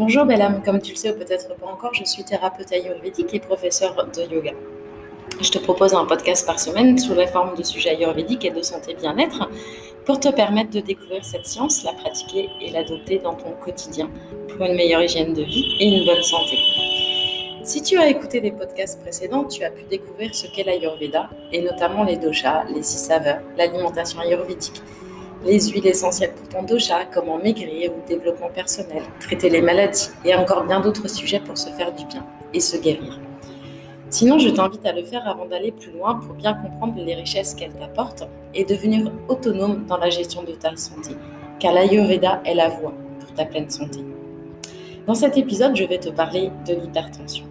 Bonjour Bellam, comme tu le sais ou peut-être pas encore, je suis thérapeute ayurvédique et professeur de yoga. Je te propose un podcast par semaine sous la forme de sujets ayurvédiques et de santé bien-être pour te permettre de découvrir cette science, la pratiquer et l'adopter dans ton quotidien pour une meilleure hygiène de vie et une bonne santé. Si tu as écouté des podcasts précédents, tu as pu découvrir ce qu'est l'Ayurveda et notamment les doshas, les six saveurs, l'alimentation ayurvédique les huiles essentielles pour ton dosha, comment maigrir ou développement personnel, traiter les maladies et encore bien d'autres sujets pour se faire du bien et se guérir. Sinon, je t'invite à le faire avant d'aller plus loin pour bien comprendre les richesses qu'elle t'apporte et devenir autonome dans la gestion de ta santé, car l'Ayurveda est la voie pour ta pleine santé. Dans cet épisode, je vais te parler de l'hypertension.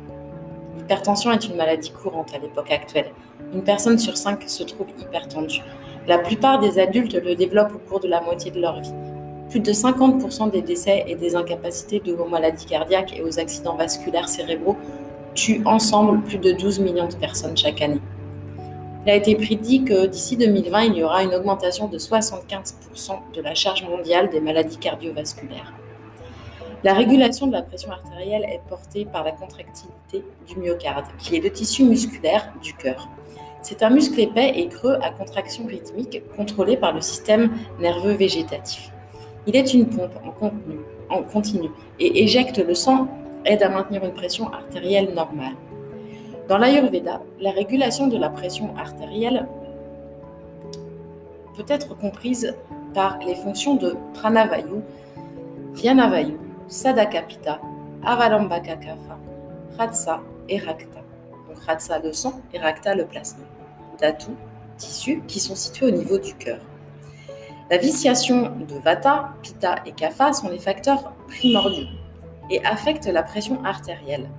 L'hypertension est une maladie courante à l'époque actuelle. Une personne sur cinq se trouve hypertendue. La plupart des adultes le développent au cours de la moitié de leur vie. Plus de 50% des décès et des incapacités de aux maladies cardiaques et aux accidents vasculaires cérébraux tuent ensemble plus de 12 millions de personnes chaque année. Il a été prédit que d'ici 2020, il y aura une augmentation de 75% de la charge mondiale des maladies cardiovasculaires. La régulation de la pression artérielle est portée par la contractilité du myocarde, qui est le tissu musculaire du cœur. C'est un muscle épais et creux à contraction rythmique contrôlé par le système nerveux végétatif. Il est une pompe en, continu et éjecte le sang, aide à maintenir une pression artérielle normale. Dans l'Ayurveda, la régulation de la pression artérielle peut être comprise par les fonctions de Pranavayu, Vyanavayu, Sadakapita, Avalambaka Kapha, Ratsa et Rakta. Donc Ratsa le sang et Rakta le plasma d'atouts, tissus qui sont situés au niveau du cœur. La viciation de Vata, Pitta et Kapha sont les facteurs primordiaux et affectent la pression artérielle.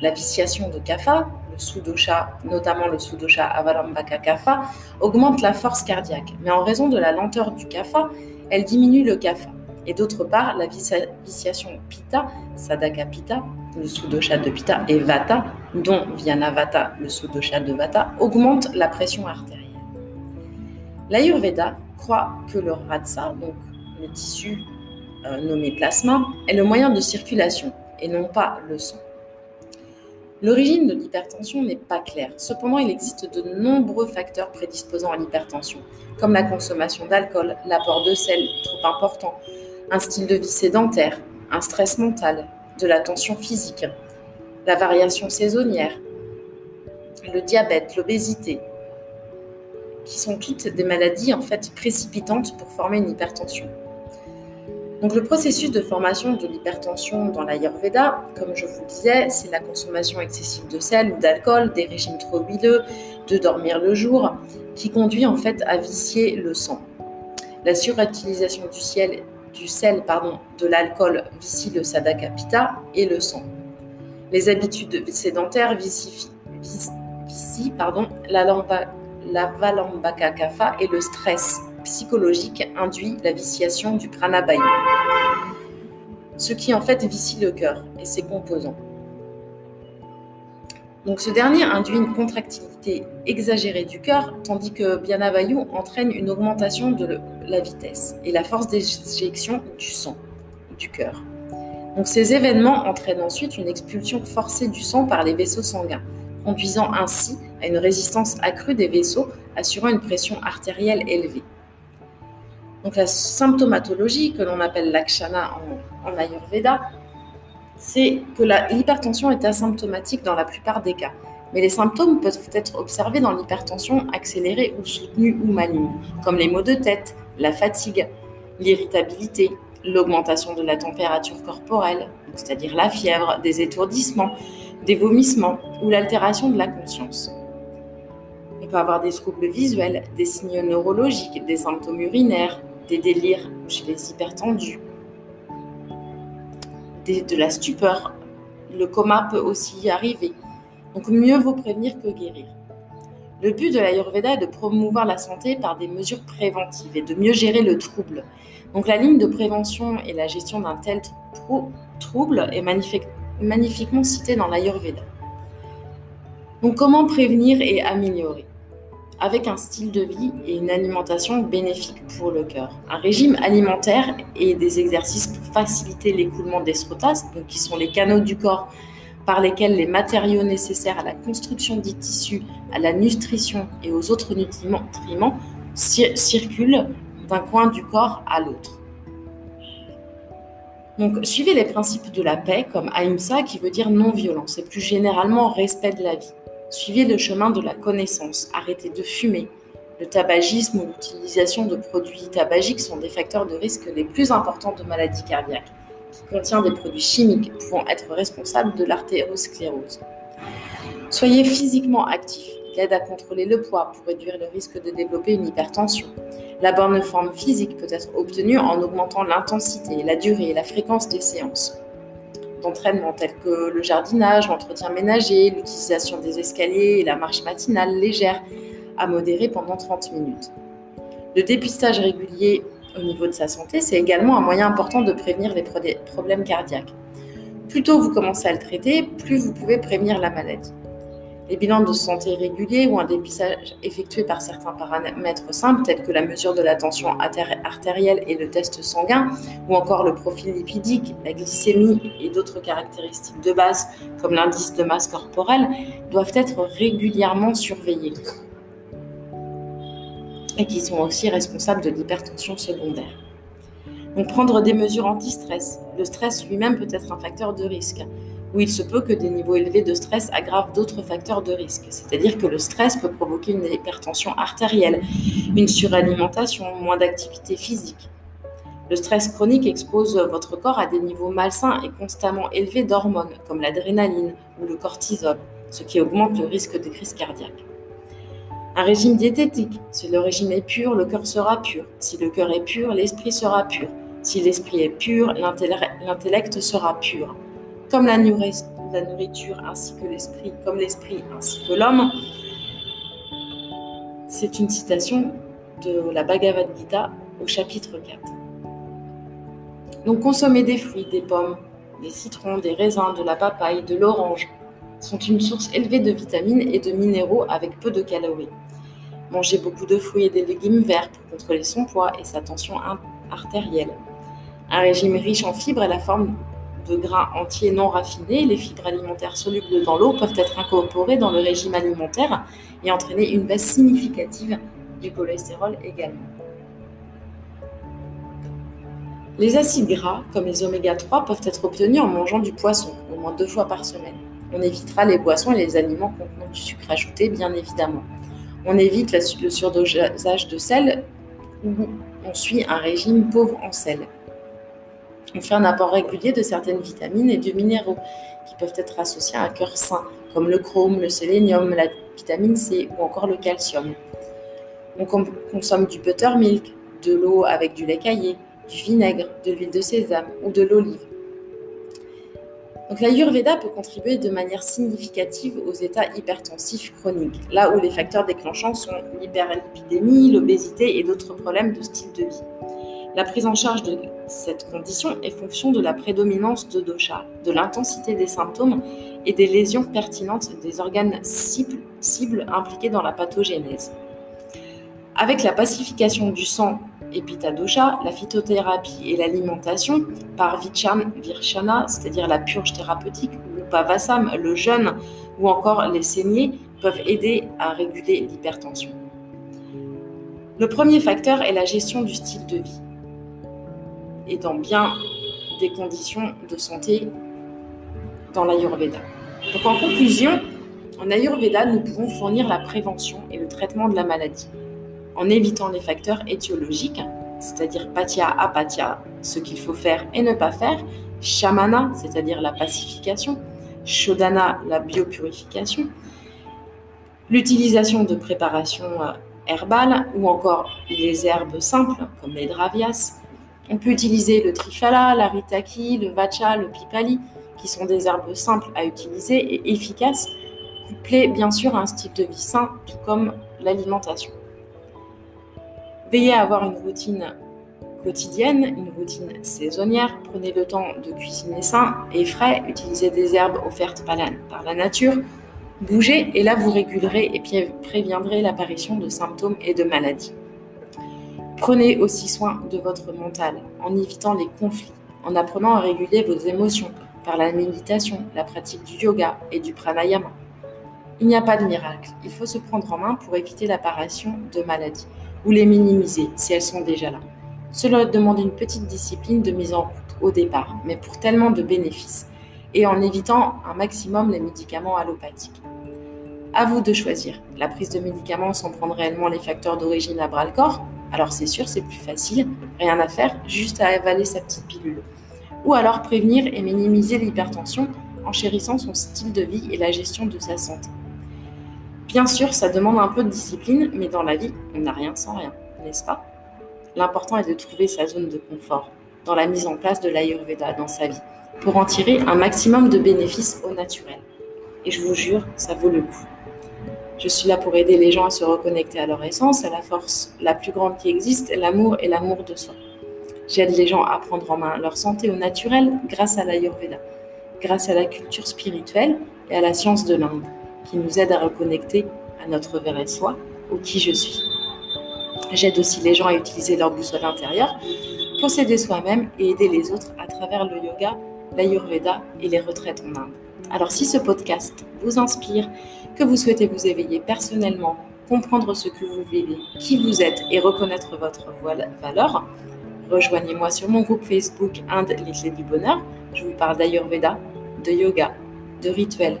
La viciation de Kapha, le sous-dosha, notamment le sous-dosha Avalambaka Kapha, augmente la force cardiaque, mais en raison de la lenteur du Kapha, elle diminue le Kapha. Et d'autre part, la viciation Pitta, Sadaka Pitta, le sous-dosha de Pitta, et Vata, dont Vata, le sous-dosha de Vata, augmente la pression artérielle. L'Ayurveda croit que le Ratsa, donc le tissu euh, nommé plasma, est le moyen de circulation et non pas le sang. L'origine de l'hypertension n'est pas claire. Cependant, il existe de nombreux facteurs prédisposant à l'hypertension, comme la consommation d'alcool, l'apport de sel trop important, un style de vie sédentaire, un stress mental, de la tension physique, la variation saisonnière, le diabète, l'obésité, qui sont toutes des maladies en fait précipitantes pour former une hypertension. Donc le processus de formation de l'hypertension dans l'Ayurveda, comme je vous le disais, c'est la consommation excessive de sel ou d'alcool, des régimes trop huileux, de dormir le jour, qui conduit en fait à vicier le sang. La surutilisation du ciel du sel, pardon, de l'alcool vicie le sadaka pitta et le sang. Les habitudes sédentaires vicifient, pardon, la, la valambaka kapha et le stress psychologique induit la viciation du pranabaya, ce qui en fait vicie le cœur et ses composants. Ce dernier induit une contractilité exagérée du cœur, tandis que Bianavayu entraîne une augmentation de la vitesse et la force d'éjection du sang du cœur. Donc ces événements entraînent ensuite une expulsion forcée du sang par les vaisseaux sanguins, conduisant ainsi à une résistance accrue des vaisseaux, assurant une pression artérielle élevée. Donc la symptomatologie que l'on appelle l'akshana en Ayurveda c'est que l'hypertension est asymptomatique dans la plupart des cas. Mais les symptômes peuvent être observés dans l'hypertension accélérée ou soutenue ou maligne, comme les maux de tête, la fatigue, l'irritabilité, l'augmentation de la température corporelle, c'est-à-dire la fièvre, des étourdissements, des vomissements ou l'altération de la conscience. On peut avoir des troubles visuels, des signes neurologiques, des symptômes urinaires, des délires chez les hypertendus, de la stupeur. Le coma peut aussi y arriver. Donc mieux vaut prévenir que guérir. Le but de l'Ayurveda est de promouvoir la santé par des mesures préventives et de mieux gérer le trouble. Donc la ligne de prévention et la gestion d'un tel trouble est magnifiquement citée dans l'Ayurveda. Donc comment prévenir et améliorer? Avec un style de vie et une alimentation bénéfique pour le cœur. Un régime alimentaire et des exercices pour faciliter l'écoulement des srotas, qui sont les canaux du corps par lesquels les matériaux nécessaires à la construction des tissus, à la nutrition et aux autres nutriments circulent d'un coin du corps à l'autre. Donc, suivez les principes de la paix comme Ahimsa qui veut dire non-violence et plus généralement respect de la vie. Suivez le chemin de la connaissance, arrêtez de fumer. Le tabagisme ou l'utilisation de produits tabagiques sont des facteurs de risque les plus importants de maladies cardiaques qui contient des produits chimiques pouvant être responsables de l'artérosclérose. Soyez physiquement actif. Il aide à contrôler le poids pour réduire le risque de développer une hypertension. La bonne forme physique peut être obtenue en augmentant l'intensité, la durée et la fréquence des séances d'entraînement telles que le jardinage, l'entretien ménager, l'utilisation des escaliers et la marche matinale légère à modérer pendant 30 minutes. Le dépistage régulier au niveau de sa santé, c'est également un moyen important de prévenir les problèmes cardiaques. Plus tôt vous commencez à le traiter, plus vous pouvez prévenir la maladie. Les bilans de santé réguliers ou un dépistage effectué par certains paramètres simples, tels que la mesure de la tension artérielle et le test sanguin, ou encore le profil lipidique, la glycémie et d'autres caractéristiques de base, comme l'indice de masse corporelle, doivent être régulièrement surveillés et qui sont aussi responsables de l'hypertension secondaire. Donc prendre des mesures anti-stress. Le stress lui-même peut être un facteur de risque, où il se peut que des niveaux élevés de stress aggravent d'autres facteurs de risque. C'est-à-dire que le stress peut provoquer une hypertension artérielle, une suralimentation, moins d'activité physique. Le stress chronique expose votre corps à des niveaux malsains et constamment élevés d'hormones, comme l'adrénaline ou le cortisol, ce qui augmente le risque de crise cardiaque. Un régime diététique. Si le régime est pur, le cœur sera pur. Si le cœur est pur, l'esprit sera pur. Si l'esprit est pur, l'intellect sera pur. Comme la nourriture ainsi que l'esprit, comme l'esprit ainsi que l'homme. C'est une citation de la Bhagavad Gita au chapitre 4. Donc consommer des fruits, des pommes, des citrons, des raisins, de la papaye, de l'orange, sont une source élevée de vitamines et de minéraux avec peu de calories. Manger beaucoup de fruits et des légumes verts pour contrôler son poids et sa tension artérielle. Un régime riche en fibres et la forme de grains entiers non raffinés, les fibres alimentaires solubles dans l'eau peuvent être incorporées dans le régime alimentaire et entraîner une baisse significative du cholestérol également. Les acides gras, comme les oméga 3, peuvent être obtenus en mangeant du poisson, au moins deux fois par semaine. On évitera les boissons et les aliments contenant du sucre ajouté, bien évidemment. On évite le surdosage de sel ou on suit un régime pauvre en sel. On fait un apport régulier de certaines vitamines et de minéraux qui peuvent être associés à un cœur sain, comme le chrome, le sélénium, la vitamine C ou encore le calcium. On consomme du buttermilk, de l'eau avec du lait caillé, du vinaigre, de l'huile de sésame ou de l'olive. Donc l'Ayurveda peut contribuer de manière significative aux états hypertensifs chroniques, là où les facteurs déclenchants sont l'hyperlipidémie, l'obésité et d'autres problèmes de style de vie. La prise en charge de cette condition est fonction de la prédominance de dosha, de l'intensité des symptômes et des lésions pertinentes des organes cibles, impliqués dans la pathogénèse. Avec la pacification du sang Epitadosha, la phytothérapie et l'alimentation par Vichan Virchana, c'est-à-dire la purge thérapeutique, ou Pavasam, le jeûne, ou encore les saignées, peuvent aider à réguler l'hypertension. Le premier facteur est la gestion du style de vie et dans bien des conditions de santé dans l'Ayurveda. Donc en conclusion, en Ayurveda, nous pouvons fournir la prévention et le traitement de la maladie en évitant les facteurs étiologiques, c'est-à-dire pathia, apathia, ce qu'il faut faire et ne pas faire, shamana, c'est-à-dire la pacification, shodana, la biopurification, l'utilisation de préparations euh, herbales ou encore les herbes simples comme les dravias. On peut utiliser le trifala, la ritaki, le vacha, le pipali, qui sont des herbes simples à utiliser et efficaces, couplées bien sûr à un style de vie sain, tout comme l'alimentation. Veillez à avoir une routine quotidienne, une routine saisonnière. Prenez le temps de cuisiner sain et frais. Utilisez des herbes offertes par la, nature. Bougez et là vous régulerez et préviendrez l'apparition de symptômes et de maladies. Prenez aussi soin de votre mental en évitant les conflits, en apprenant à réguler vos émotions par la méditation, la pratique du yoga et du pranayama. Il n'y a pas de miracle, il faut se prendre en main pour éviter l'apparition de maladies ou les minimiser si elles sont déjà là. Cela demande une petite discipline de mise en route au départ, mais pour tellement de bénéfices, et en évitant un maximum les médicaments allopathiques. À vous de choisir. La prise de médicaments sans prendre réellement les facteurs d'origine à bras le corps, alors c'est sûr, c'est plus facile, rien à faire, juste à avaler sa petite pilule. Ou alors prévenir et minimiser l'hypertension en chérissant son style de vie et la gestion de sa santé. Bien sûr, ça demande un peu de discipline, mais dans la vie, on n'a rien sans rien, n'est-ce pas? L'important est de trouver sa zone de confort dans la mise en place de l'Ayurveda dans sa vie, pour en tirer un maximum de bénéfices au naturel. Et je vous jure, ça vaut le coup. Je suis là pour aider les gens à se reconnecter à leur essence, à la force la plus grande qui existe, l'amour et l'amour de soi. J'aide les gens à prendre en main leur santé au naturel grâce à l'Ayurveda, grâce à la culture spirituelle et à la science de l'Inde, qui nous aide à reconnecter à notre vrai soi, au qui je suis. J'aide aussi les gens à utiliser leur boussole intérieure, posséder soi-même et aider les autres à travers le yoga, l'Ayurveda et les retraites en Inde. Alors si ce podcast vous inspire, que vous souhaitez vous éveiller personnellement, comprendre ce que vous vivez, qui vous êtes et reconnaître votre valeur, rejoignez-moi sur mon groupe Facebook Inde, les clés du bonheur. Je vous parle d'Ayurveda, de yoga, de rituels,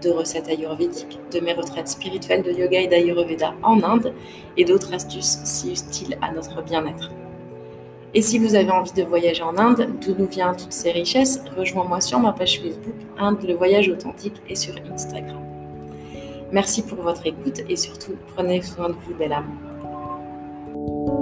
de recettes ayurvédiques, de mes retraites spirituelles de yoga et d'Ayurveda en Inde et d'autres astuces si utiles à notre bien-être. Et si vous avez envie de voyager en Inde, d'où nous viennent toutes ces richesses, rejoins-moi sur ma page Facebook Inde le voyage authentique et sur Instagram. Merci pour votre écoute et surtout prenez soin de vous, belle âme.